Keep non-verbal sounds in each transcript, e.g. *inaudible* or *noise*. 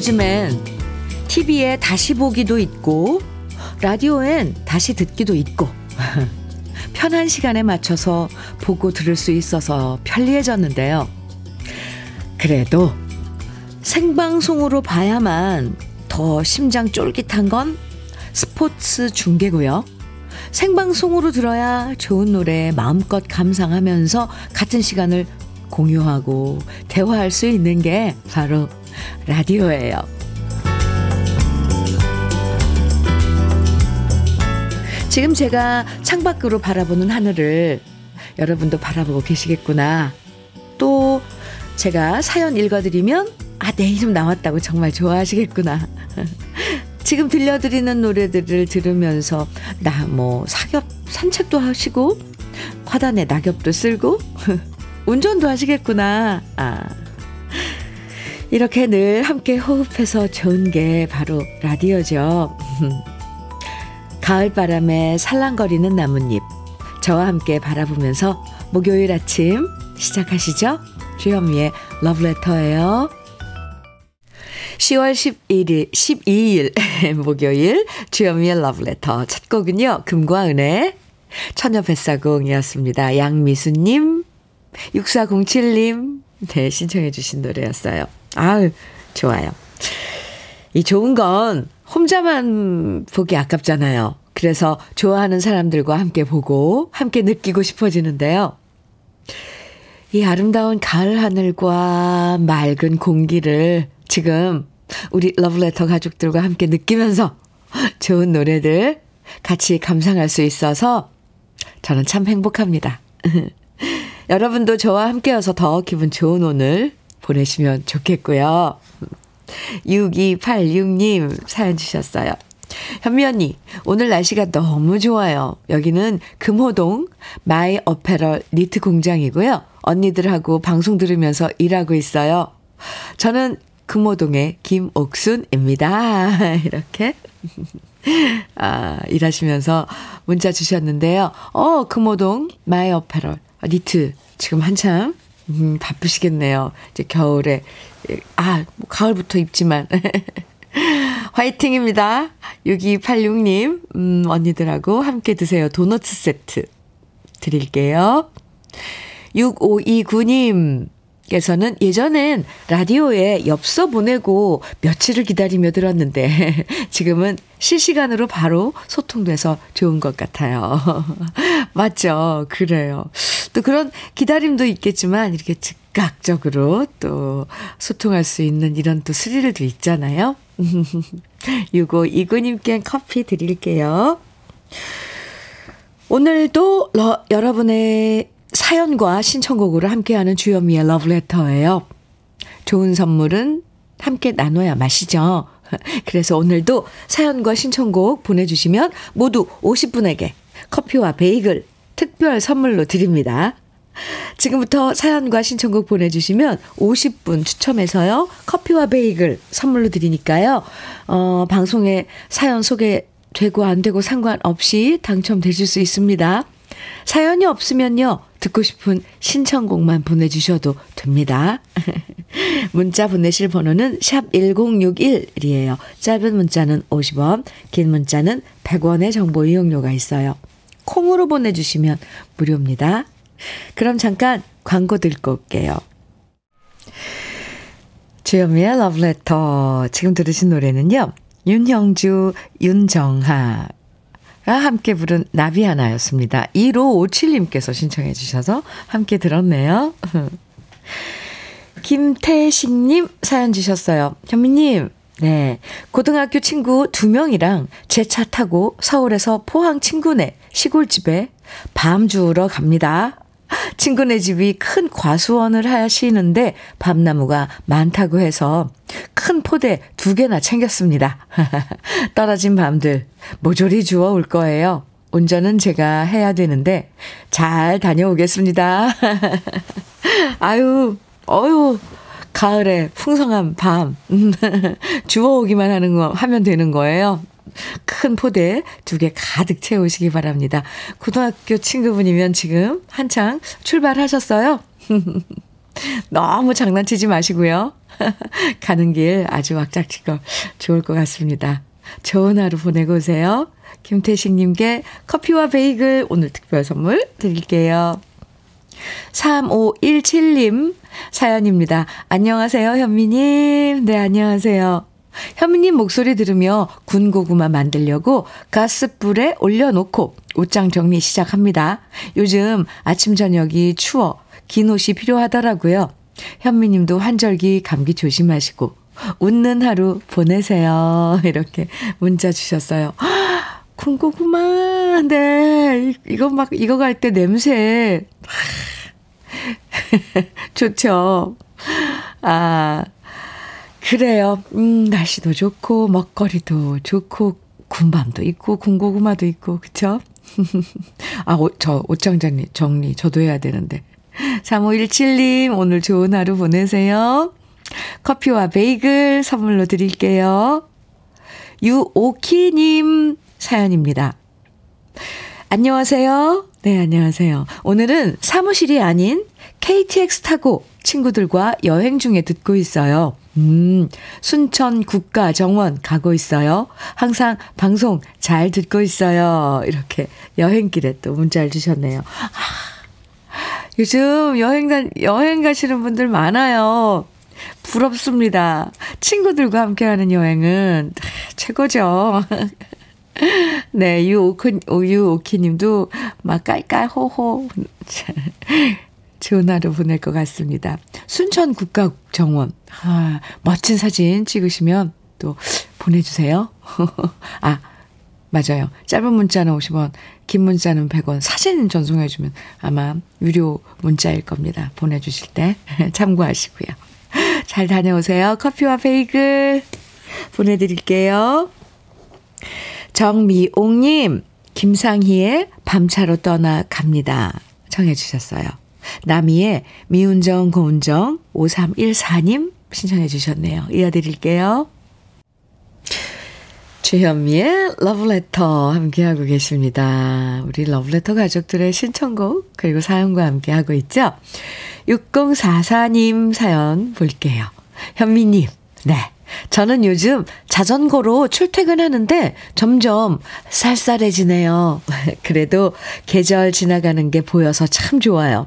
요즘엔 TV에 다시 보기도 있고, 라디오엔 다시 듣기도 있고, *laughs* 편한 시간에 맞춰서 보고 들을 수 있어서 편리해졌는데요. 그래도 생방송으로 봐야만 더 심장 쫄깃한 건 스포츠 중계고요. 생방송으로 들어야 좋은 노래 마음껏 감상하면서 같은 시간을 공유하고 대화할 수 있는 게 바로 라디오예요. 지금 제가 창밖으로 바라보는 하늘을 여러분도 바라보고 계시겠구나. 또 제가 사연 읽어드리면 아, 내 이름 나왔다고 정말 좋아하시겠구나. *laughs* 지금 들려드리는 노래들을 들으면서 나 뭐 사격 산책도 하시고 화단에 낙엽도 쓸고 *laughs* 운전도 하시겠구나. 아. 이렇게 늘 함께 호흡해서 좋은 게 바로 라디오죠. 가을 바람에 살랑거리는 나뭇잎. 저와 함께 바라보면서 목요일 아침 시작하시죠. 주현미의 러브레터예요. 10월 11일, 12일 목요일 주현미의 러브레터 첫 곡은요. 금과 은혜 처녀 뱃사공이었습니다. 양미수님, 6407님 네 신청해 주신 노래였어요. 아유 좋아요. 이 좋은 건 혼자만 보기 아깝잖아요. 그래서 좋아하는 사람들과 함께 보고 함께 느끼고 싶어지는데요. 이 아름다운 가을 하늘과 맑은 공기를 지금 우리 러브레터 가족들과 함께 느끼면서 좋은 노래들 같이 감상할 수 있어서 저는 참 행복합니다. *laughs* 여러분도 저와 함께여서 더 기분 좋은 오늘 보내시면 좋겠고요. 6286님 사연 주셨어요. 현미 언니, 오늘 날씨가 너무 좋아요. 여기는 금호동 마이 어페럴 니트 공장이고요. 언니들하고 방송 들으면서 일하고 있어요. 저는 금호동의 김옥순입니다. *laughs* 이렇게. 아, 일하시면서 문자 주셨는데요. 어, 금호동 마이 어페럴 니트 지금 한참 음, 바쁘시겠네요. 이제 겨울에 아, 뭐 가을부터 입지만 *laughs* 화이팅입니다. 6286님, 음, 언니들하고 함께 드세요. 도너츠 세트 드릴게요. 6529님, 께서는 예전엔 라디오에 엽서 보내고 며칠을 기다리며 들었는데 *laughs* 지금은 실시간으로 바로 소통돼서 좋은 것 같아요. *laughs* 맞죠? 그래요. 또 그런 기다림도 있겠지만 이렇게 즉각적으로 또 소통할 수 있는 이런 또 스릴도 있잖아요. *laughs* 유고 이구님께 커피 드릴게요. 오늘도 러, 여러분의 사연과 신청곡으로 함께하는 주현미의 러브레터예요. 좋은 선물은 함께 나눠야 마시죠. *laughs* 그래서 오늘도 사연과 신청곡 보내주시면 모두 50분에게 커피와 베이글 특별 선물로 드립니다. 지금부터 사연과 신청곡 보내주시면 50분 추첨해서요. 커피와 베이글 선물로 드리니까요. 어, 방송에 사연 소개되고 안 되고 상관없이 당첨되실 수 있습니다. 사연이 없으면요. 듣고 싶은 신청곡만 보내주셔도 됩니다. *laughs* 문자 보내실 번호는 샵 1061이에요. 짧은 문자는 50원, 긴 문자는 100원의 정보 이용료가 있어요. 콩으로 보내주시면 무료입니다. 그럼 잠깐 광고 듣고 올게요. 주현미의 러브레터. 지금 들으신 노래는요. 윤형주, 윤정하, 함께 부른 나비 하나였습니다. 1557님께서 신청해 주셔서 함께 들었네요. *laughs* 김태식님 사연 주셨어요. 현미님, 네. 고등학교 친구 두 명이랑 제 차 타고 서울에서 포항 친구네 시골집에 밤 주우러 갑니다. 친구네 집이 큰 과수원을 하시는데 밤나무가 많다고 해서 큰 포대 두 개나 챙겼습니다. *laughs* 떨어진 밤들 모조리 주워 올 거예요. 운전은 제가 해야 되는데 잘 다녀오겠습니다. *laughs* 아유, 어유, 가을에 풍성한 밤 *laughs* 주워 오기만 하는 거 하면 되는 거예요. 큰 포대 두 개 가득 채우시기 바랍니다. 고등학교 친구분이면 지금 한창 출발하셨어요. *laughs* 너무 장난치지 마시고요. *laughs* 가는 길 아주 왁짝지고 좋을 것 같습니다. 좋은 하루 보내고 오세요. 김태식님께 커피와 베이글 오늘 특별 선물 드릴게요. 3517님 사연입니다. 안녕하세요, 현미님. 네, 안녕하세요. 현미님 목소리 들으며 군고구마 만들려고 가스불에 올려놓고 옷장 정리 시작합니다. 요즘 아침, 저녁이 추워 긴 옷이 필요하더라고요. 현미님도 환절기 감기 조심하시고 웃는 하루 보내세요. *laughs* 이렇게 문자 주셨어요. *gasps* 군고구마, 네. 이거 막, 이거 갈 때 냄새. *laughs* 좋죠. 아, 그래요. 음, 날씨도 좋고, 먹거리도 좋고, 군밤도 있고, 군고구마도 있고, 그쵸? *laughs* 아, 오, 저 옷장 정리, 정리 저도 해야 되는데. 3517님, 오늘 좋은 하루 보내세요. 커피와 베이글 선물로 드릴게요. 유오키님 사연입니다. 안녕하세요. 네, 안녕하세요. 오늘은 사무실이 아닌 KTX 타고 친구들과 여행 중에 듣고 있어요. 음, 순천 국가 정원 가고 있어요. 항상 방송 잘 듣고 있어요. 이렇게 여행길에 또 문자를 주셨네요. 아, 요즘 여행, 가, 여행 가시는 분들 많아요. 부럽습니다. 친구들과 함께하는 여행은 최고죠. *laughs* 네, 유오키, 유오키 님도 막 깔깔 호호. *laughs* 좋은 하루 보낼 것 같습니다. 순천 국가정원. 아, 멋진 사진 찍으시면 또 보내주세요. *laughs* 아, 맞아요. 짧은 문자는 50원, 긴 문자는 100원. 사진 전송해주면 아마 유료 문자일 겁니다. 보내주실 때 *laughs* 참고하시고요. 잘 다녀오세요. 커피와 베이글 보내드릴게요. 정미옥님, 김상희의 밤차로 떠나갑니다. 청해주셨어요. 남이의 미운정 고운정 5314님 신청해 주셨네요. 이어드릴게요. 주현미의 러브레터 함께하고 계십니다. 우리 러브레터 가족들의 신청곡 그리고 사연과 함께하고 있죠. 6044님 사연 볼게요. 현미님, 네. 저는 요즘 자전거로 출퇴근하는데 점점 쌀쌀해지네요. *laughs* 그래도 계절 지나가는 게 보여서 참 좋아요.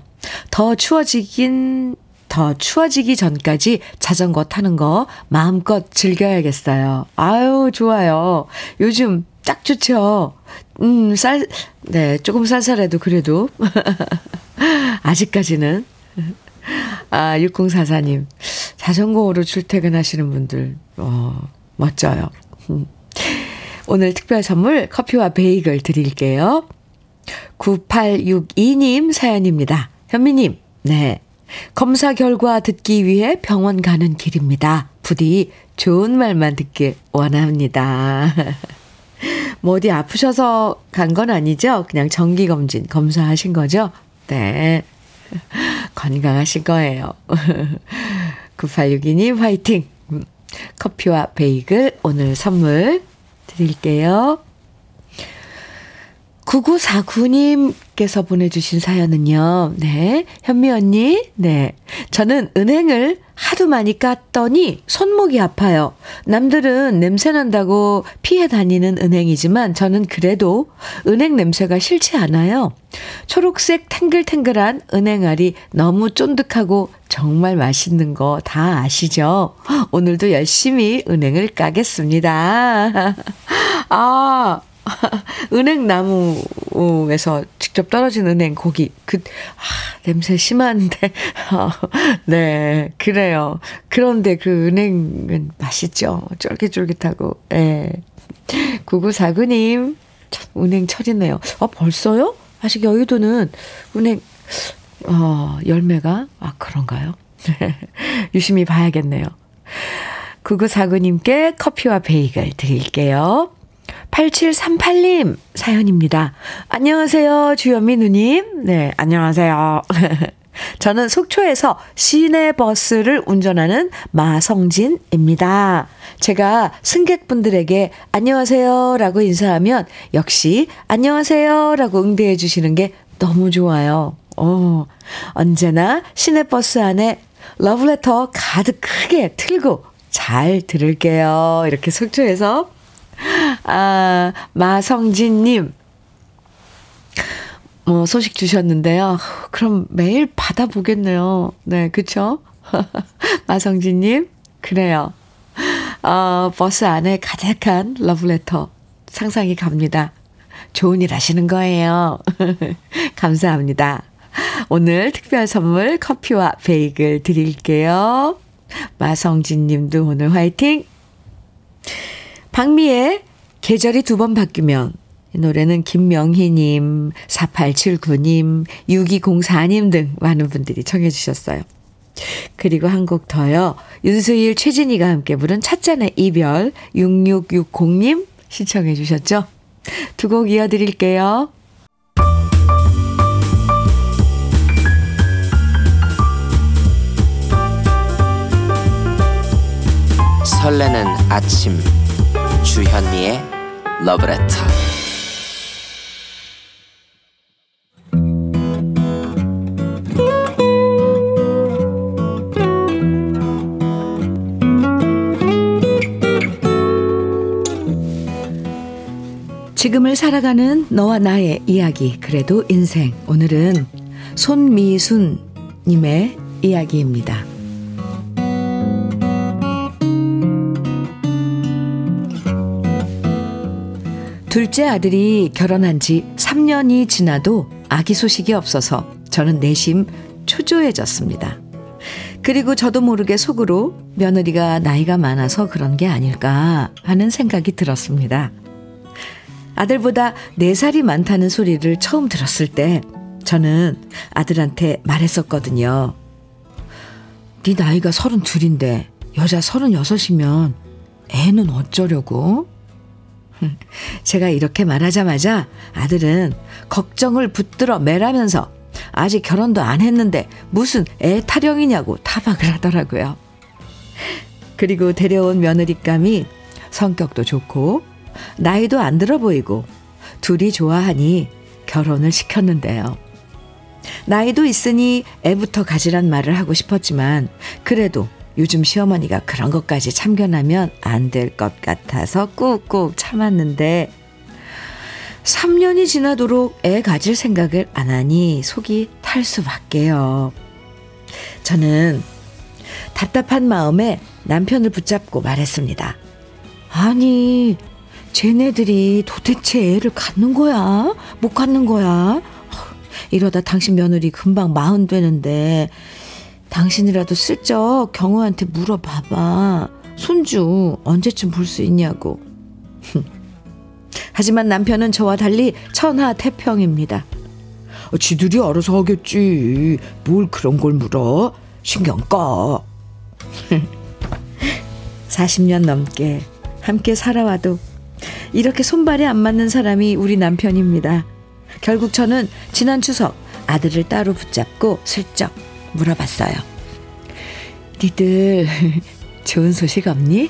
더 추워지긴, 더 추워지기 전까지 자전거 타는 거 마음껏 즐겨야겠어요. 아유, 좋아요. 요즘 딱 좋죠. 음, 쌀, 네, 조금 쌀쌀해도 그래도. *laughs* 아직까지는. 아, 6044님. 자전거로 출퇴근하시는 분들, 어, 멋져요. *laughs* 오늘 특별 선물 커피와 베이글 드릴게요. 9862님 사연입니다. 현미님, 네. 검사 결과 듣기 위해 병원 가는 길입니다. 부디 좋은 말만 듣길 원합니다. *laughs* 뭐 어디 아프셔서 간 건 아니죠? 그냥 정기검진 검사하신 거죠? 네. 건강하실 거예요. *laughs* 9862님 화이팅! 커피와 베이글 오늘 선물 드릴게요. 9949님께서 보내주신 사연은요, 네. 현미 언니, 네. 저는 은행을 하도 많이 깠더니 손목이 아파요. 남들은 냄새 난다고 피해 다니는 은행이지만 저는 그래도 은행 냄새가 싫지 않아요. 초록색 탱글탱글한 은행알이 너무 쫀득하고 정말 맛있는 거 다 아시죠? 오늘도 열심히 은행을 까겠습니다. *laughs* 아, *laughs* 은행나무에서 직접 떨어진 은행 고기. 그, 아, 냄새 심한데. *laughs* 네, 그래요. 그런데 그 은행은 맛있죠. 쫄깃쫄깃하고. 예. 네. 9949님, 참, 은행 철이네요. 아, 벌써요? 아직 여의도는 은행, 어, 열매가? 아, 그런가요? *laughs* 유심히 봐야겠네요. 9949님께 커피와 베이글 드릴게요. 8738님 사연입니다. 안녕하세요, 주현미 누님. 네, 안녕하세요. *laughs* 저는 속초에서 시내 버스를 운전하는 마성진입니다. 제가 승객분들에게 안녕하세요 라고 인사하면 역시 안녕하세요 라고 응대해 주시는 게 너무 좋아요. 어, 언제나 시내버스 안에 러브레터 가득 크게 틀고 잘 들을게요. 이렇게 속초해서. 아, 마성진님. 뭐, 소식 주셨는데요. 그럼 매일 받아보겠네요. 네, 그쵸? *laughs* 마성진님, 그래요. 어, 버스 안에 가득한 러브레터 상상이 갑니다. 좋은 일 하시는 거예요. *laughs* 감사합니다. 오늘 특별 선물 커피와 베이글 드릴게요. 마성진 님도 오늘 화이팅! 박미의 계절이 두 번 바뀌면 이 노래는 김명희님, 4879님, 6204님 등 많은 분들이 청해 주셨어요. 그리고 한 곡 더요. 윤수일, 최진희가 함께 부른 찻잔의 이별 6660님 신청해 주셨죠? 두 곡 이어드릴게요. 설레는 아침 주현미의 러브레터 지금을 살아가는 너와 나의 이야기 그래도 인생 오늘은 손미순 님의 이야기입니다. 둘째 아들이 결혼한 지 3년이 지나도 아기 소식이 없어서 저는 내심 초조해졌습니다. 그리고 저도 모르게 속으로 며느리가 나이가 많아서 그런 게 아닐까 하는 생각이 들었습니다. 아들보다 4살이 많다는 소리를 처음 들었을 때 저는 아들한테 말했었거든요. 네 나이가 32인데 여자 36이면 애는 어쩌려고? *laughs* 제가 이렇게 말하자마자 아들은 걱정을 붙들어 매라면서 아직 결혼도 안 했는데 무슨 애 타령이냐고 타박을 하더라고요. 그리고 데려온 며느리감이 성격도 좋고 나이도 안 들어 보이고 둘이 좋아하니 결혼을 시켰는데요. 나이도 있으니 애부터 가지란 말을 하고 싶었지만 그래도 요즘 시어머니가 그런 것까지 참견하면 안 될 것 같아서 꾹꾹 참았는데 3년이 지나도록 애 가질 생각을 안 하니 속이 탈 수밖에요. 저는 답답한 마음에 남편을 붙잡고 말했습니다. 아니, 쟤네들이 도대체 애를 갖는 거야? 못 갖는 거야? 이러다 당신 며느리 금방 마흔 되는데 당신이라도 슬쩍 경호한테 물어봐봐. 손주 언제쯤 볼 수 있냐고. *laughs* 하지만 남편은 저와 달리 천하태평입니다. 어, 지들이 알아서 하겠지. 뭘 그런 걸 물어? 신경 꺼. *laughs* 40년 넘게 함께 살아와도 이렇게 손발이 안 맞는 사람이 우리 남편입니다. 결국 저는 지난 추석 아들을 따로 붙잡고 슬쩍 물어봤어요. 니들 *laughs* 좋은 소식 없니?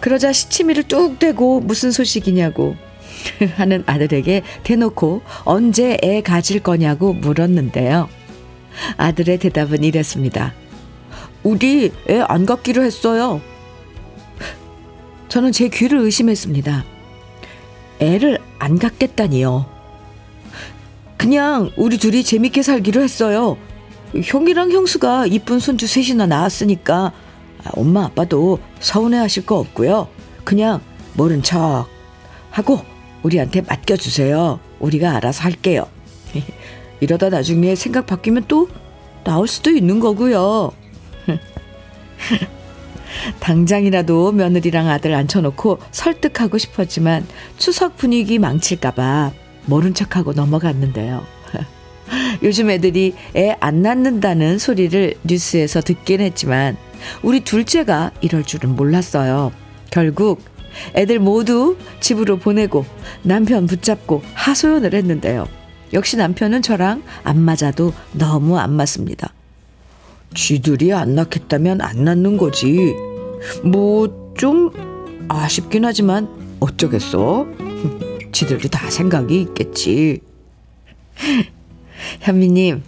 그러자 시치미를 뚝 대고 무슨 소식이냐고 *laughs* 하는 아들에게 대놓고 언제 애 가질 거냐고 물었는데요. 아들의 대답은 이랬습니다. 우리 애 안 갖기로 했어요. 저는 제 귀를 의심했습니다. 애를 안 갖겠다니요. 그냥 우리 둘이 재밌게 살기로 했어요. 형이랑 형수가 이쁜 손주 셋이나 낳았으니까 엄마 아빠도 서운해 하실 거 없고요. 그냥 모른 척 하고 우리한테 맡겨주세요. 우리가 알아서 할게요. *laughs* 이러다 나중에 생각 바뀌면 또 나올 수도 있는 거고요. *laughs* 당장이라도 며느리랑 아들 앉혀놓고 설득하고 싶었지만 추석 분위기 망칠까봐 모른 척하고 넘어갔는데요. 요즘 애들이 애 안 낳는다는 소리를 뉴스에서 듣긴 했지만 우리 둘째가 이럴 줄은 몰랐어요. 결국 애들 모두 집으로 보내고 남편 붙잡고 하소연을 했는데요. 역시 남편은 저랑 안 맞아도 너무 안 맞습니다. 쥐들이 안 낳겠다면 안 낳는 거지. 뭐 좀 아쉽긴 하지만 어쩌겠어. 지들도 다 생각이 있겠지. 현미님,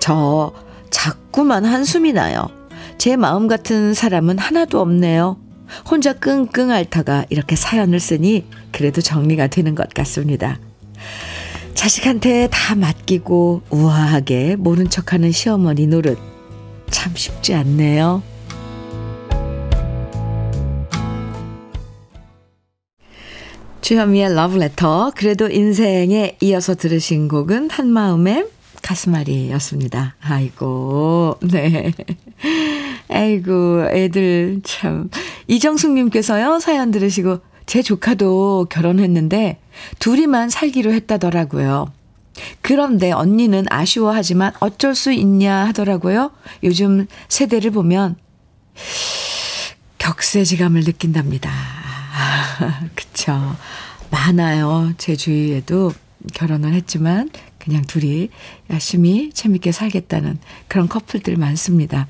저 자꾸만 한숨이 나요. 제 마음 같은 사람은 하나도 없네요. 혼자 끙끙 앓다가 이렇게 사연을 쓰니 그래도 정리가 되는 것 같습니다. 자식한테 다 맡기고 우아하게 모른 척하는 시어머니 노릇 참 쉽지 않네요. 주현미의 러브레터 그래도 인생에 이어서 들으신 곡은 한마음의 가슴앓이였습니다. 아이고 네. 아이고 애들 참 이정숙님께서요 사연 들으시고 제 조카도 결혼했는데 둘이만 살기로 했다더라고요. 그런데 언니는 아쉬워하지만 어쩔 수 있냐 하더라고요. 요즘 세대를 보면 격세지감을 느낀답니다. *laughs* 그쵸. 많아요. 제 주위에도 결혼을 했지만 그냥 둘이 열심히 재밌게 살겠다는 그런 커플들 많습니다.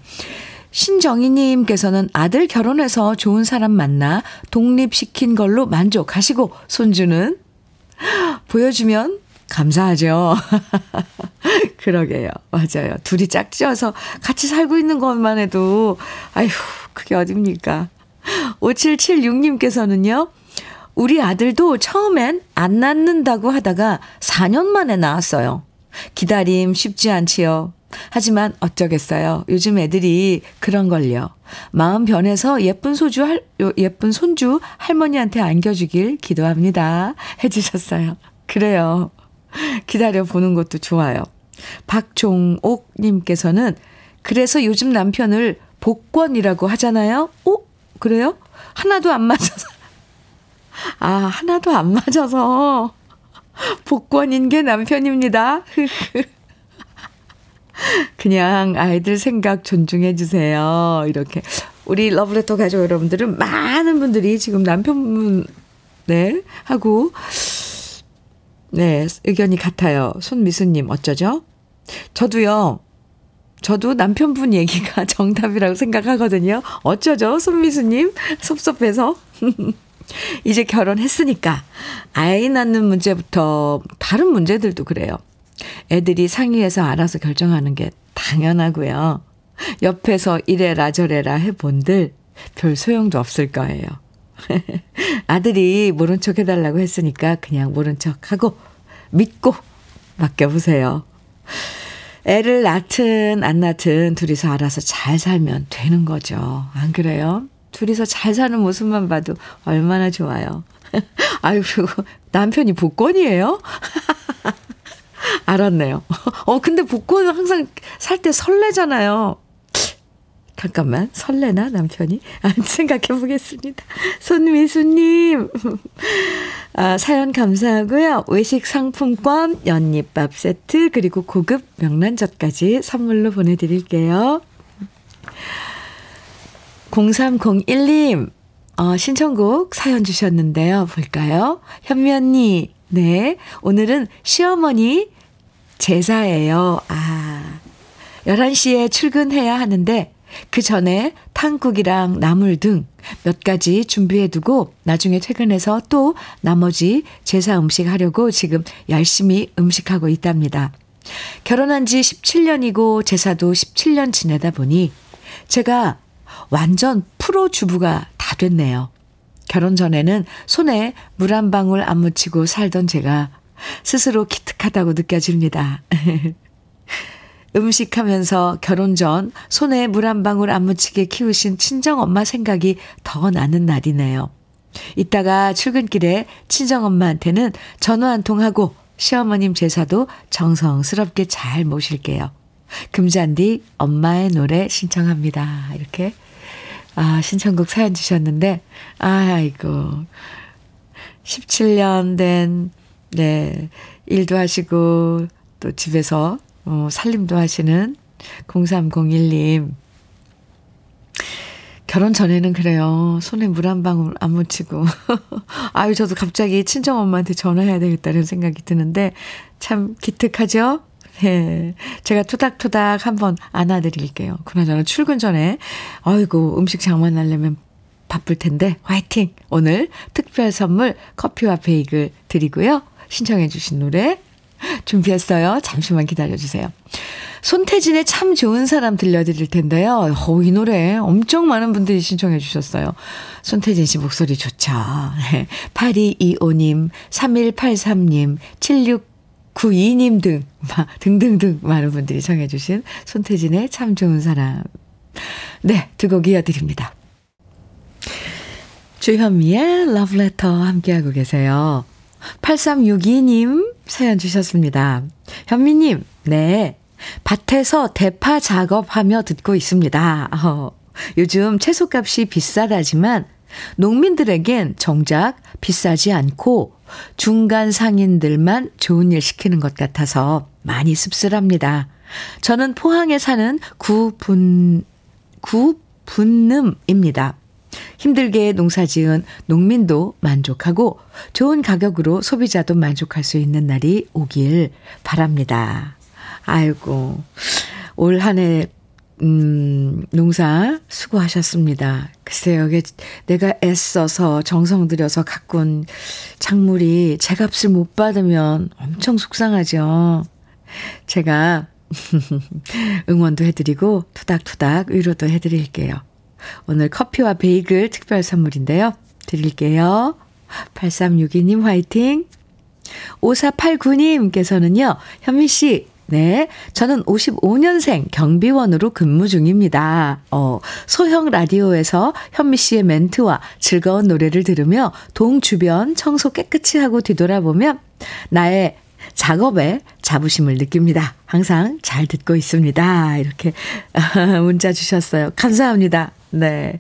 신정희님께서는 아들 결혼해서 좋은 사람 만나 독립시킨 걸로 만족하시고 손주는 *gasps* 보여주면 감사하죠. *laughs* 그러게요. 맞아요. 둘이 짝지어서 같이 살고 있는 것만 해도, 아휴, 그게 어딥니까. 5776님께서는요, 우리 아들도 처음엔 안 낳는다고 하다가 4년 만에 낳았어요. 기다림 쉽지 않지요. 하지만 어쩌겠어요. 요즘 애들이 그런 걸요. 마음 변해서 예쁜 소주 할, 예쁜 손주 할머니한테 안겨주길 기도합니다. 해주셨어요. 그래요. 기다려 보는 것도 좋아요. 박종옥님께서는 그래서 요즘 남편을 복권이라고 하잖아요. 오, 그래요? 하나도 안 맞아서. *laughs* 아, 하나도 안 맞아서. 복권인 게 남편입니다. *laughs* 그냥 아이들 생각 존중해 주세요. 이렇게. 우리 러브레터 가족 여러분들은 많은 분들이 지금 남편분, 네, 하고, 네, 의견이 같아요. 손미수님, 어쩌죠? 저도요, 저도 남편분 얘기가 *laughs* 정답이라고 생각하거든요. 어쩌죠? 손미수님, 섭섭해서. *laughs* 이제 결혼했으니까, 아이 낳는 문제부터 다른 문제들도 그래요. 애들이 상의해서 알아서 결정하는 게 당연하고요. 옆에서 이래라 저래라 해본들 별 소용도 없을 거예요. *laughs* 아들이 모른 척 해달라고 했으니까 그냥 모른 척 하고 믿고 맡겨보세요. 애를 낳든 안 낳든 둘이서 알아서 잘 살면 되는 거죠. 안 그래요? 둘이서 잘 사는 모습만 봐도 얼마나 좋아요. *laughs* 아유, 그리고 남편이 복권이에요? *laughs* 알았네요. 어, 근데 복권은 항상 살 때 설레잖아요. 잠깐만, 설레나, 남편이? *laughs* 아, 생각해 보겠습니다. 손미수님, *laughs* 아, 사연 감사하고요. 외식 상품권, 연잎밥 세트, 그리고 고급 명란젓까지 선물로 보내드릴게요. 0301님, 어, 신청곡 사연 주셨는데요. 볼까요? 현미 언니, 네. 오늘은 시어머니 제사예요. 아. 11시에 출근해야 하는데 그 전에 탕국이랑 나물 등 몇 가지 준비해 두고 나중에 퇴근해서 또 나머지 제사 음식 하려고 지금 열심히 음식하고 있답니다. 결혼한 지 17년이고 제사도 17년 지내다 보니 제가 완전 프로 주부가 다 됐네요. 결혼 전에는 손에 물 한 방울 안 묻히고 살던 제가 스스로 기특하다고 느껴집니다. *laughs* 음식하면서 결혼 전 손에 물 한 방울 안 묻히게 키우신 친정엄마 생각이 더 나는 날이네요. 이따가 출근길에 친정엄마한테는 전화 한 통 하고 시어머님 제사도 정성스럽게 잘 모실게요. 금잔디 엄마의 노래 신청합니다. 이렇게 아, 신청곡 사연 주셨는데, 아이고, 17년 된, 네, 일도 하시고, 또 집에서, 어, 살림도 하시는 0301님. 결혼 전에는 그래요. 손에 물 한 방울 안 묻히고. *laughs* 아유, 저도 갑자기 친정엄마한테 전화해야 되겠다는 생각이 드는데, 참 기특하죠? 예. 제가 토닥토닥 한번 안아드릴게요. 그나저나 출근 전에, 아이고, 음식 장만하려면 바쁠 텐데, 화이팅! 오늘 특별 선물 커피와 베이글 드리고요. 신청해주신 노래 *laughs* 준비했어요. 잠시만 기다려주세요. 손태진의 참 좋은 사람 들려드릴 텐데요. 어, 이 노래 엄청 많은 분들이 신청해 주셨어요. 손태진 씨 목소리 좋죠. 8225님, 3183님, 7692님 등, *laughs* 등등등 많은 분들이 청해 주신 손태진의 참 좋은 사람. 네, 두 곡 이어드립니다. 주현미의 러브레터 함께하고 계세요. 8362님 사연 주셨습니다. 현미님, 네. 밭에서 대파 작업하며 듣고 있습니다. 어, 요즘 채소값이 비싸다지만 농민들에겐 정작 비싸지 않고 중간 상인들만 좋은 일 시키는 것 같아서 많이 씁쓸합니다. 저는 포항에 사는 구분, 구분음입니다. 힘들게 농사 지은 농민도 만족하고 좋은 가격으로 소비자도 만족할 수 있는 날이 오길 바랍니다. 아이고, 올 한 해, 음, 농사 수고하셨습니다. 글쎄요, 이게 내가 애써서 정성 들여서 가꾼 작물이 제 값을 못 받으면 엄청 속상하죠. 제가 *laughs* 응원도 해드리고 토닥토닥 위로도 해드릴게요. 오늘 커피와 베이글 특별 선물인데요. 드릴게요. 8362님 화이팅! 5489님께서는요, 현미 씨, 네. 저는 55년생 경비원으로 근무 중입니다. 어, 소형 라디오에서 현미 씨의 멘트와 즐거운 노래를 들으며 동 주변 청소 깨끗이 하고 뒤돌아보면 나의 작업에 자부심을 느낍니다. 항상 잘 듣고 있습니다. 이렇게 *laughs* 문자 주셨어요. 감사합니다. 네.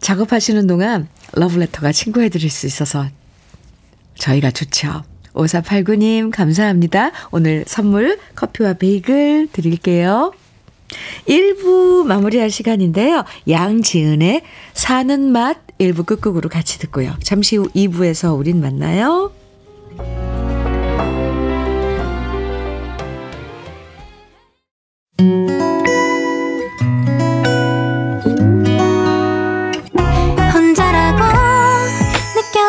작업하시는 동안 러브레터가 친구해 드릴 수 있어서 저희가 좋죠. 5489님, 감사합니다. 오늘 선물 커피와 베이글 드릴게요. 1부 마무리할 시간인데요. 양지은의 사는 맛 1부 끝곡으로 같이 듣고요. 잠시 후 2부에서 우린 만나요.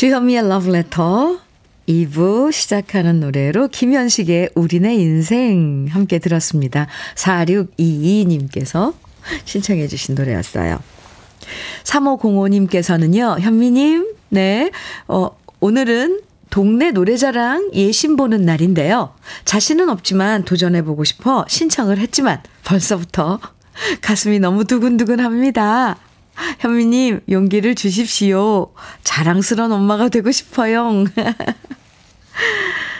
주현미의 Love Letter 2부 시작하는 노래로 김현식의 우리네 인생 함께 들었습니다. 4622님께서 신청해 주신 노래였어요. 3505님께서는요, 현미님, 네, 어, 오늘은 동네 노래자랑 예심 보는 날인데요. 자신은 없지만 도전해보고 싶어 신청을 했지만 벌써부터 *laughs* 가슴이 너무 두근두근 합니다. 현미님, 용기를 주십시오. 자랑스러운 엄마가 되고 싶어요. *laughs*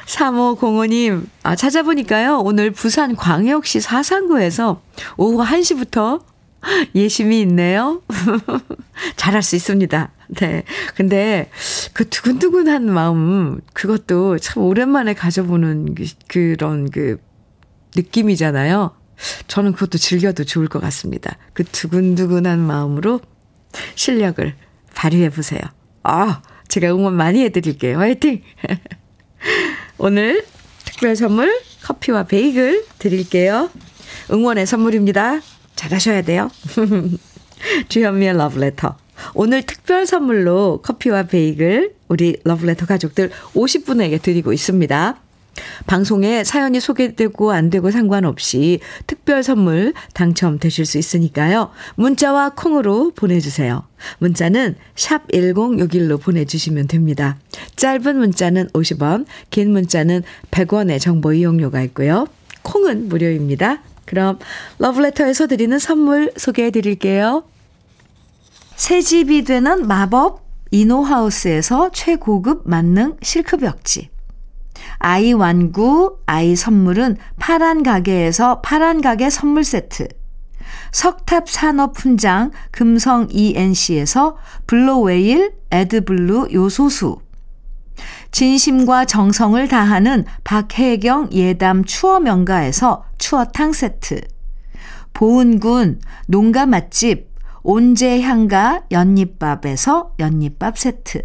3505님, 아, 찾아보니까요. 오늘 부산 광역시 사상구에서 오후 1시부터 예심이 있네요. *laughs* 잘할 수 있습니다. 네. 근데 그 두근두근한 마음, 그것도 참 오랜만에 가져보는 그, 그런 그 느낌이잖아요. 저는 그것도 즐겨도 좋을 것 같습니다. 그 두근두근한 마음으로 실력을 발휘해 보세요. 아, 제가 응원 많이 해드릴게요. 화이팅! *laughs* 오늘 특별 선물 커피와 베이글 드릴게요. 응원의 선물입니다. 잘하셔야 돼요. *laughs* 주현미의 러브레터. 오늘 특별 선물로 커피와 베이글 우리 러브레터 가족들 50분에게 드리고 있습니다. 방송에 사연이 소개되고 안 되고 상관없이 특별 선물 당첨되실 수 있으니까요. 문자와 콩으로 보내주세요. 문자는 샵 1061로 보내주시면 됩니다. 짧은 문자는 50원, 긴 문자는 100원의 정보 이용료가 있고요. 콩은 무료입니다. 그럼 러브레터에서 드리는 선물 소개해 드릴게요. 새 집이 되는 마법 이노하우스에서 최고급 만능 실크벽지. 아이 완구, 아이 선물은 파란 가게에서 파란 가게 선물 세트. 석탑 산업 훈장 금성 ENC에서 블로웨일 에드블루 요소수. 진심과 정성을 다하는 박혜경 예담 추어 명가에서 추어탕 세트. 보은군 농가 맛집 온재향가 연잎밥에서 연잎밥 세트.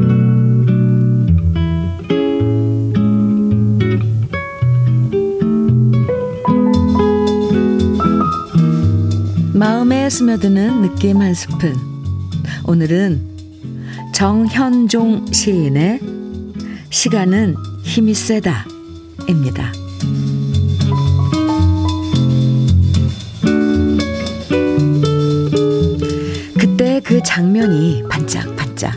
마음에 스며드는 느낌 한 스푼. 오늘은 정현종 시인의 시간은 힘이 세다. 입니다. 그때 그 장면이 반짝반짝.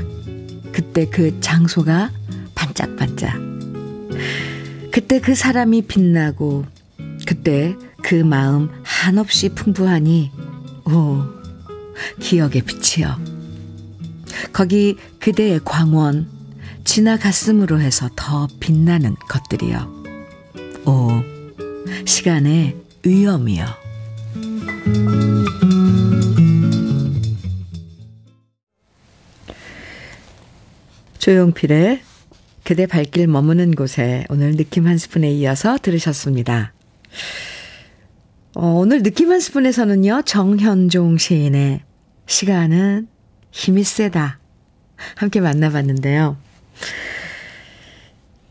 그때 그 장소가 반짝반짝. 그때 그 사람이 빛나고, 그때 그 마음 한없이 풍부하니, 오, 기억의 빛이여. 거기 그대의 광원, 지나갔음으로 해서 더 빛나는 것들이여. 오, 시간의 위험이요. 조용필의 그대 발길 머무는 곳에 오늘 느낌 한 스푼에 이어서 들으셨습니다. 어, 오늘 느낌 한 스푼에서는요, 정현종 시인의 시간은 힘이 세다. 함께 만나봤는데요.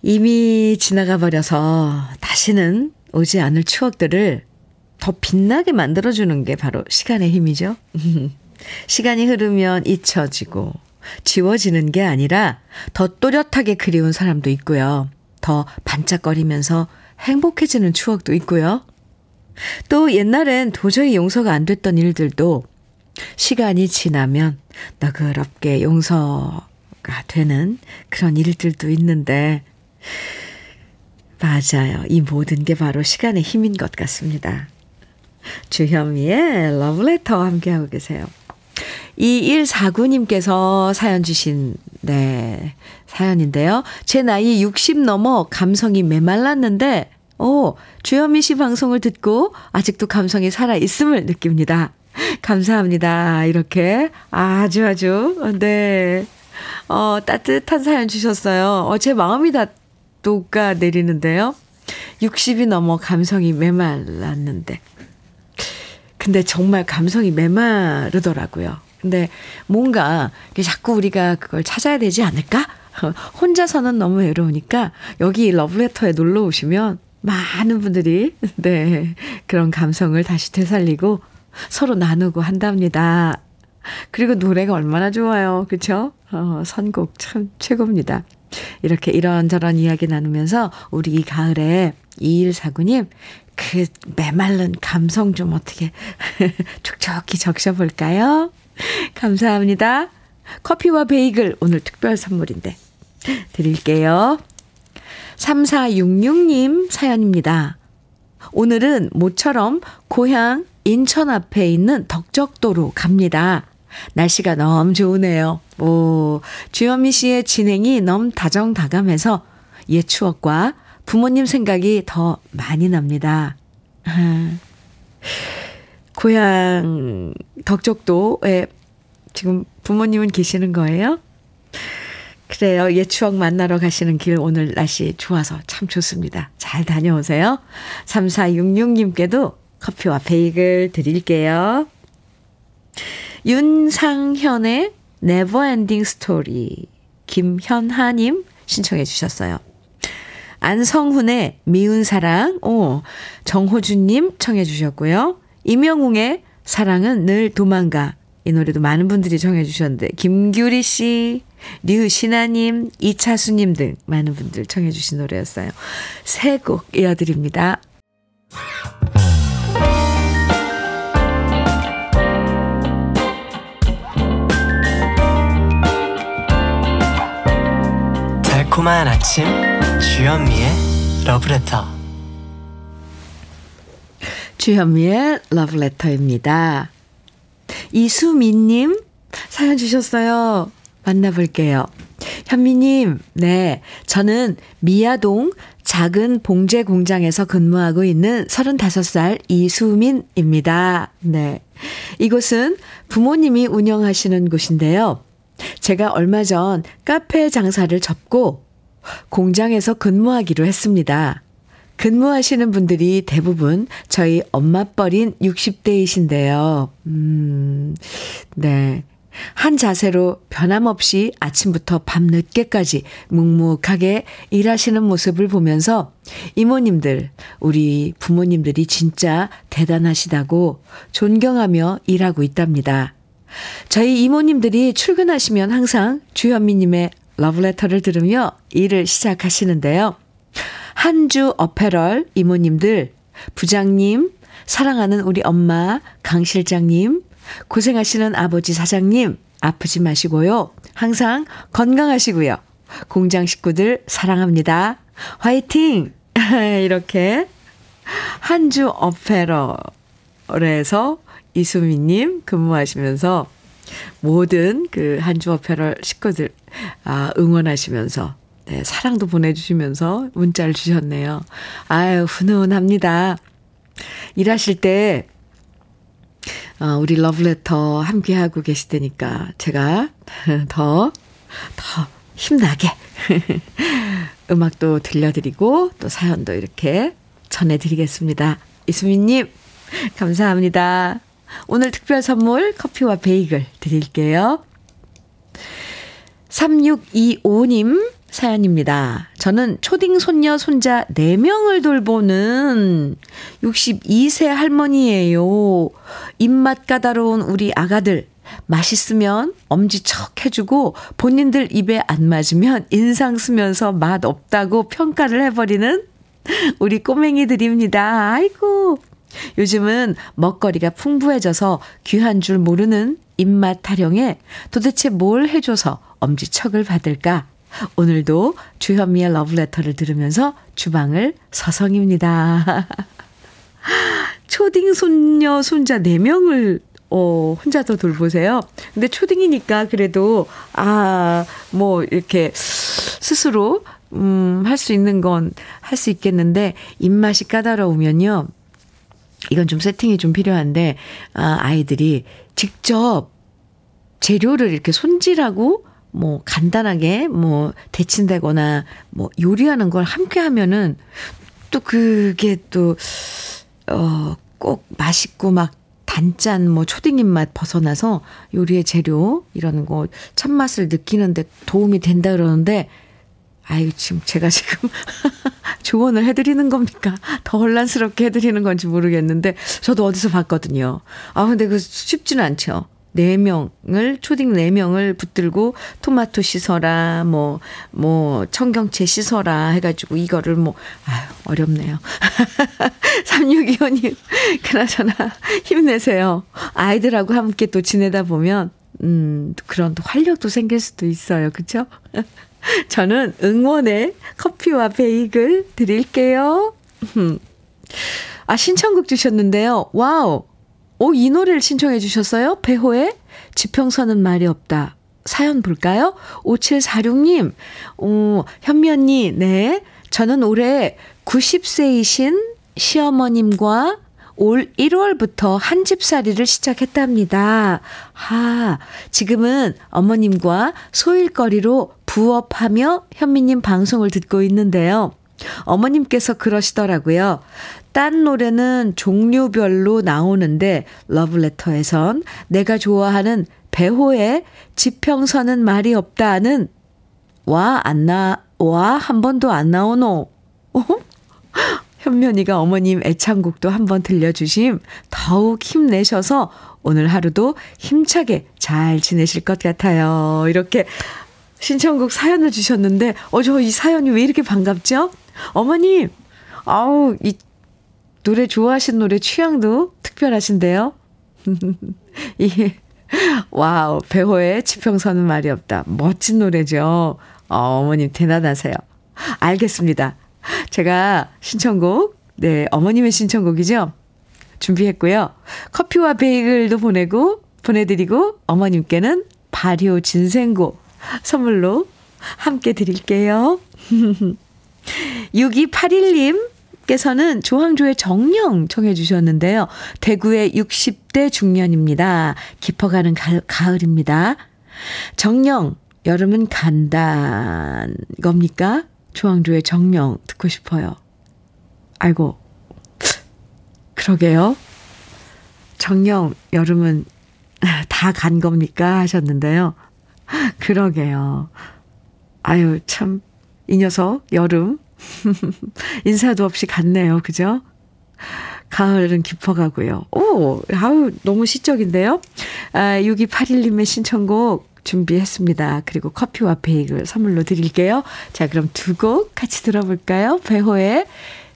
이미 지나가 버려서 다시는 오지 않을 추억들을 더 빛나게 만들어주는 게 바로 시간의 힘이죠. *laughs* 시간이 흐르면 잊혀지고 지워지는 게 아니라 더 또렷하게 그리운 사람도 있고요. 더 반짝거리면서 행복해지는 추억도 있고요. 또 옛날엔 도저히 용서가 안 됐던 일들도 시간이 지나면 너그럽게 용서가 되는 그런 일들도 있는데 맞아요. 이 모든 게 바로 시간의 힘인 것 같습니다. 주현미의 러브레터와 함께하고 계세요. 2149님께서 사연 주신, 네, 사연인데요. 제 나이 60 넘어 감성이 메말랐는데, 오, 주현미 씨 방송을 듣고 아직도 감성이 살아있음을 느낍니다. 감사합니다. 이렇게 아주 아주, 네. 어, 따뜻한 사연 주셨어요. 어, 제 마음이 다 녹아 내리는데요. 60이 넘어 감성이 메말랐는데. 근데 정말 감성이 메마르더라고요. 근데 뭔가 자꾸 우리가 그걸 찾아야 되지 않을까? 혼자서는 너무 외로우니까 여기 러브레터에 놀러 오시면 많은 분들이 네 그런 감성을 다시 되살리고 서로 나누고 한답니다. 그리고 노래가 얼마나 좋아요. 그쵸? 어, 선곡 참 최고입니다. 이렇게 이런저런 이야기 나누면서 우리 이 가을에 2149님 그 메말른 감성 좀 어떻게 *laughs* 촉촉히 적셔볼까요? 감사합니다. 커피와 베이글 오늘 특별 선물인데 드릴게요. 3466님 사연입니다. 오늘은 모처럼 고향 인천 앞에 있는 덕적도로 갑니다. 날씨가 너무 좋으네요. 오, 주현미 씨의 진행이 너무 다정다감해서 옛 추억과 부모님 생각이 더 많이 납니다. *laughs* 고향 덕적도에 지금 부모님은 계시는 거예요? 그래요. 옛 추억 만나러 가시는 길 오늘 날씨 좋아서 참 좋습니다. 잘 다녀오세요. 3466님께도 커피와 베이글 드릴게요. 윤상현의 Never Ending Story 김현하님 신청해 주셨어요. 안성훈의 미운 사랑, 오, 정호준님 청해 주셨고요. 임영웅의 사랑은 늘 도망가. 이 노래도 많은 분들이 청해 주셨는데, 김규리 씨, 류신아님, 이차수님 등 많은 분들 청해 주신 노래였어요. 세 곡 이어드립니다. 달콤한 아침 주현미의 러브레터 주현미의 러브레터입니다. 이수민님 사연 주셨어요. 만나볼게요. 현미님, 네. 저는 미아동 작은 봉제 공장에서 근무하고 있는 35살 이수민입니다. 네. 이곳은 부모님이 운영하시는 곳인데요. 제가 얼마 전 카페 장사를 접고 공장에서 근무하기로 했습니다. 근무하시는 분들이 대부분 저희 엄마뻘인 60대이신데요. 음, 네. 한 자세로 변함없이 아침부터 밤늦게까지 묵묵하게 일하시는 모습을 보면서 이모님들, 우리 부모님들이 진짜 대단하시다고 존경하며 일하고 있답니다. 저희 이모님들이 출근하시면 항상 주현미님의 러브레터를 들으며 일을 시작하시는데요. 한주 어페럴 이모님들, 부장님, 사랑하는 우리 엄마, 강 실장님, 고생하시는 아버지 사장님, 아프지 마시고요. 항상 건강하시고요. 공장 식구들 사랑합니다. 화이팅! *laughs* 이렇게 한주 어페럴에서 이수미님 근무하시면서 모든 그 한주 어페럴 식구들 아, 응원하시면서 네, 사랑도 보내주시면서 문자를 주셨네요. 아유, 훈훈합니다. 일하실 때, 어, 우리 러브레터 함께하고 계시다니까 제가 *laughs* 더, 더 힘나게 *laughs* 음악도 들려드리고 또 사연도 이렇게 전해드리겠습니다. 이수민님, 감사합니다. 오늘 특별 선물 커피와 베이글 드릴게요. 3625님 사연입니다. 저는 초딩 손녀 손자 4명을 돌보는 62세 할머니예요. 입맛 까다로운 우리 아가들 맛있으면 엄지척 해주고 본인들 입에 안 맞으면 인상 쓰면서 맛 없다고 평가를 해버리는 우리 꼬맹이들입니다. 아이고 요즘은 먹거리가 풍부해져서 귀한 줄 모르는 입맛 타령에 도대체 뭘 해줘서 엄지척을 받을까? 오늘도 주현미의 러브레터를 들으면서 주방을 서성입니다. *laughs* 초딩 손녀, 손자 4명을 어, 혼자서 돌보세요. 근데 초딩이니까 그래도, 아, 뭐, 이렇게 스스로, 음, 할 수 있는 건 할 수 있겠는데, 입맛이 까다로우면요. 이건 좀 세팅이 좀 필요한데, 아, 아이들이 직접 재료를 이렇게 손질하고, 뭐, 간단하게, 뭐, 데친다거나, 뭐, 요리하는 걸 함께 하면은, 또 그게 또, 어, 꼭 맛있고 막 단짠 뭐 초딩 입맛 벗어나서 요리의 재료 이런 거 참맛을 느끼는데 도움이 된다 그러는데 아유, 지금 제가 지금 *laughs* 조언을 해드리는 겁니까? *laughs* 더 혼란스럽게 해드리는 건지 모르겠는데, 저도 어디서 봤거든요. 아, 근데 그 쉽지는 않죠. 4명을, 초딩 4명을 붙들고 토마토 씻어라, 뭐, 뭐, 청경채 씻어라 해가지고 이거를 뭐, 아유, 어렵네요. *laughs* 3625님, 그나저나 힘내세요. 아이들하고 함께 또 지내다 보면, 음, 그런 또 활력도 생길 수도 있어요. 그쵸? *laughs* 저는 응원의 커피와 베이글 드릴게요. 아, 신청곡 주셨는데요. 와우. 오, 이 노래를 신청해 주셨어요? 배호의 지평선은 말이 없다. 사연 볼까요? 5746님, 어, 현미 언니, 네. 저는 올해 90세이신 시어머님과 올 1월부터 한 집살이를 시작했답니다. 아, 지금은 어머님과 소일거리로 부업하며 현미님 방송을 듣고 있는데요. 어머님께서 그러시더라고요. 딴 노래는 종류별로 나오는데 러브레터에선 내가 좋아하는 배호의 지평선은 말이 없다는 와, 안 나, 와, 한 번도 안 나오노. 어? 현면이가 어머님 애창곡도 한번 들려주심 더욱 힘내셔서 오늘 하루도 힘차게 잘 지내실 것 같아요. 이렇게 신청곡 사연을 주셨는데, 어, 저 이 사연이 왜 이렇게 반갑죠? 어머님, 아우, 이 노래 좋아하신 노래 취향도 특별하신데요. *laughs* 이, 와우, 배호의 지평선은 말이 없다. 멋진 노래죠. 어, 어머님 대단하세요. 알겠습니다. 제가 신청곡, 네, 어머님의 신청곡이죠. 준비했고요. 커피와 베이글도 보내고, 보내드리고, 어머님께는 발효 진생고 선물로 함께 드릴게요. *laughs* 6281님, 께서는 조항조의 정녕 청해 주셨는데요. 대구의 60대 중년입니다. 깊어가는 가, 가을입니다. 정령, 여름은 간단 겁니까? 조항조의 정령 듣고 싶어요. 아이고, 그러게요. 정령, 여름은 다 간 겁니까? 하셨는데요. 그러게요. 아유, 참, 이 녀석, 여름. *laughs* 인사도 없이 갔네요. 그죠? 가을은 깊어가고요. 오, 아우, 너무 시적인데요? 아, 6281님의 신청곡 준비했습니다. 그리고 커피와 베이글 선물로 드릴게요. 자, 그럼 두 곡 같이 들어볼까요? 배호의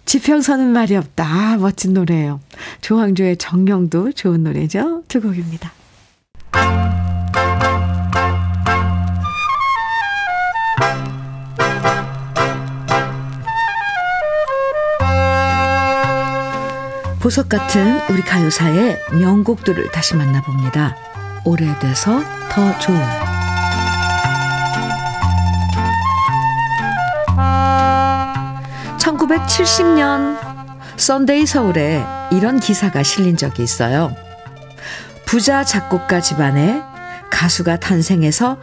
지평선은 말이 없다. 아, 멋진 노래예요. 조항조의 정령도 좋은 노래죠. 두 곡입니다. 보석 같은 우리 가요사의 명곡들을 다시 만나봅니다. 오래돼서 더 좋은 1970년 썬데이 서울에 이런 기사가 실린 적이 있어요. 부자 작곡가 집안에 가수가 탄생해서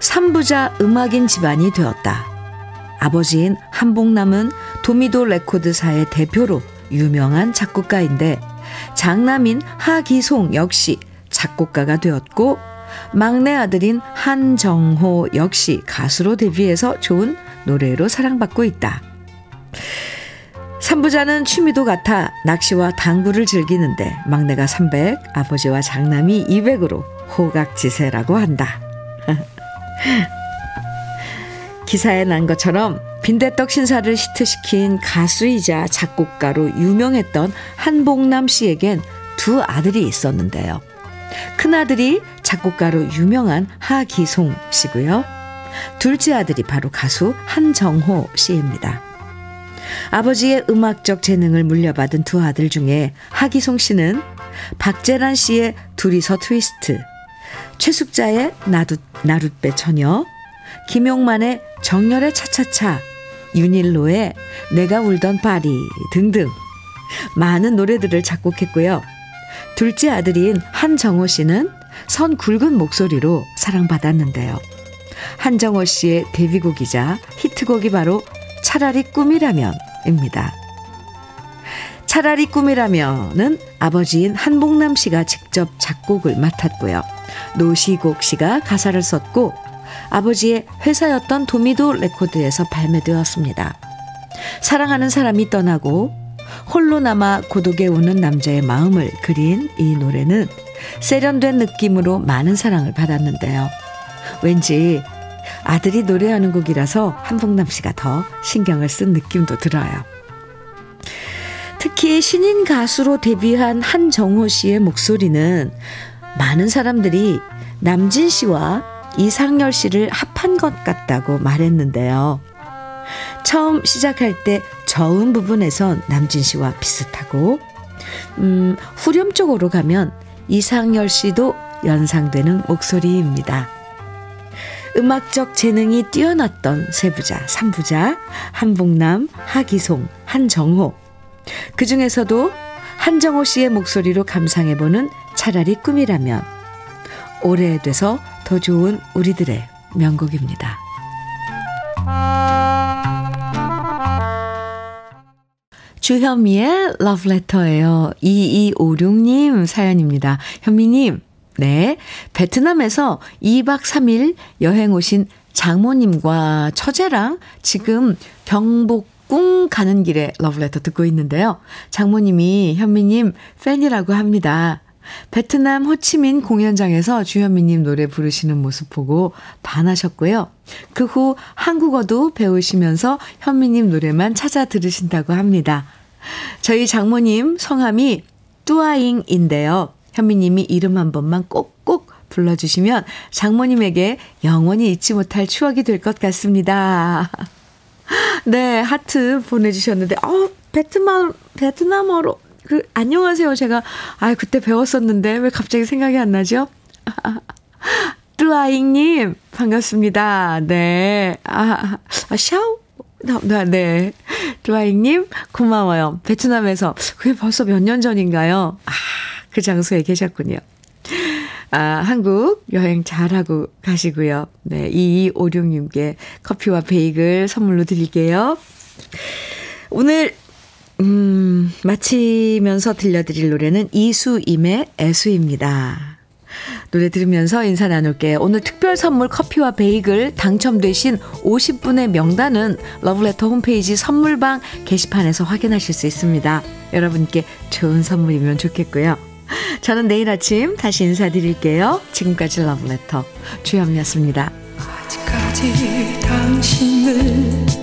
3부자 음악인 집안이 되었다. 아버지인 한복남은 도미도 레코드사의 대표로 유명한 작곡가인데 장남인 하기송 역시 작곡가가 되었고 막내 아들인 한정호 역시 가수로 데뷔해서 좋은 노래로 사랑받고 있다. 삼부자는 취미도 같아 낚시와 당구를 즐기는데 막내가 300, 아버지와 장남이 200으로 호각지세라고 한다. *laughs* 기사에 난 것처럼 빈대떡 신사를 히트시킨 가수이자 작곡가로 유명했던 한복남 씨에겐 두 아들이 있었는데요. 큰아들이 작곡가로 유명한 하기송 씨고요. 둘째 아들이 바로 가수 한정호 씨입니다. 아버지의 음악적 재능을 물려받은 두 아들 중에 하기송 씨는 박재란 씨의 둘이서 트위스트, 최숙자의 나룻, 나룻배 처녀, 김용만의 정열의 차차차, 윤일로의 내가 울던 파리 등등 많은 노래들을 작곡했고요. 둘째 아들인 한정호 씨는 선 굵은 목소리로 사랑받았는데요. 한정호 씨의 데뷔곡이자 히트곡이 바로 차라리 꿈이라면입니다. 차라리 꿈이라면은 아버지인 한복남 씨가 직접 작곡을 맡았고요. 노시곡 씨가 가사를 썼고 아버지의 회사였던 도미도 레코드에서 발매되었습니다. 사랑하는 사람이 떠나고 홀로 남아 고독에 우는 남자의 마음을 그린 이 노래는 세련된 느낌으로 많은 사랑을 받았는데요. 왠지 아들이 노래하는 곡이라서 한복남 씨가 더 신경을 쓴 느낌도 들어요. 특히 신인 가수로 데뷔한 한정호 씨의 목소리는 많은 사람들이 남진 씨와 이상열 씨를 합한 것 같다고 말했는데요. 처음 시작할 때 저음 부분에선 남진 씨와 비슷하고, 음, 후렴 쪽으로 가면 이상열 씨도 연상되는 목소리입니다. 음악적 재능이 뛰어났던 세부자, 삼부자, 한복남, 하기송, 한정호. 그 중에서도 한정호 씨의 목소리로 감상해보는 차라리 꿈이라면 오래돼서 더 좋은 우리들의 명곡입니다. 주현미의 러브레터예요. 2256님 사연입니다. 현미님, 네. 베트남에서 2박 3일 여행 오신 장모님과 처제랑 지금 경복궁 가는 길에 러브레터 듣고 있는데요. 장모님이 현미님 팬이라고 합니다. 베트남 호치민 공연장에서 주현미님 노래 부르시는 모습 보고 반하셨고요. 그 후 한국어도 배우시면서 현미님 노래만 찾아 들으신다고 합니다. 저희 장모님 성함이 뚜아잉인데요. 현미님이 이름 한 번만 꼭꼭 불러주시면 장모님에게 영원히 잊지 못할 추억이 될 것 같습니다. *laughs* 네, 하트 보내주셨는데, 어, 베트남, 베트남어로 그 안녕하세요. 제가 아 그때 배웠었는데 왜 갑자기 생각이 안 나죠? *laughs* 뚜아잉님 반갑습니다. 네. 아, 아 샤오. 네, 네. 뚜아잉님 고마워요. 베트남에서 그게 벌써 몇 년 전인가요? 아, 그 장소에 계셨군요. 아, 한국 여행 잘하고 가시고요. 네, 2256님께 커피와 베이글 선물로 드릴게요. 오늘 음, 마치면서 들려드릴 노래는 이수임의 애수입니다. 노래 들으면서 인사 나눌게요. 오늘 특별 선물 커피와 베이글 당첨되신 50분의 명단은 러브레터 홈페이지 선물방 게시판에서 확인하실 수 있습니다. 여러분께 좋은 선물이면 좋겠고요. 저는 내일 아침 다시 인사드릴게요. 지금까지 러브레터 주현미였습니다. 아직까지 당신을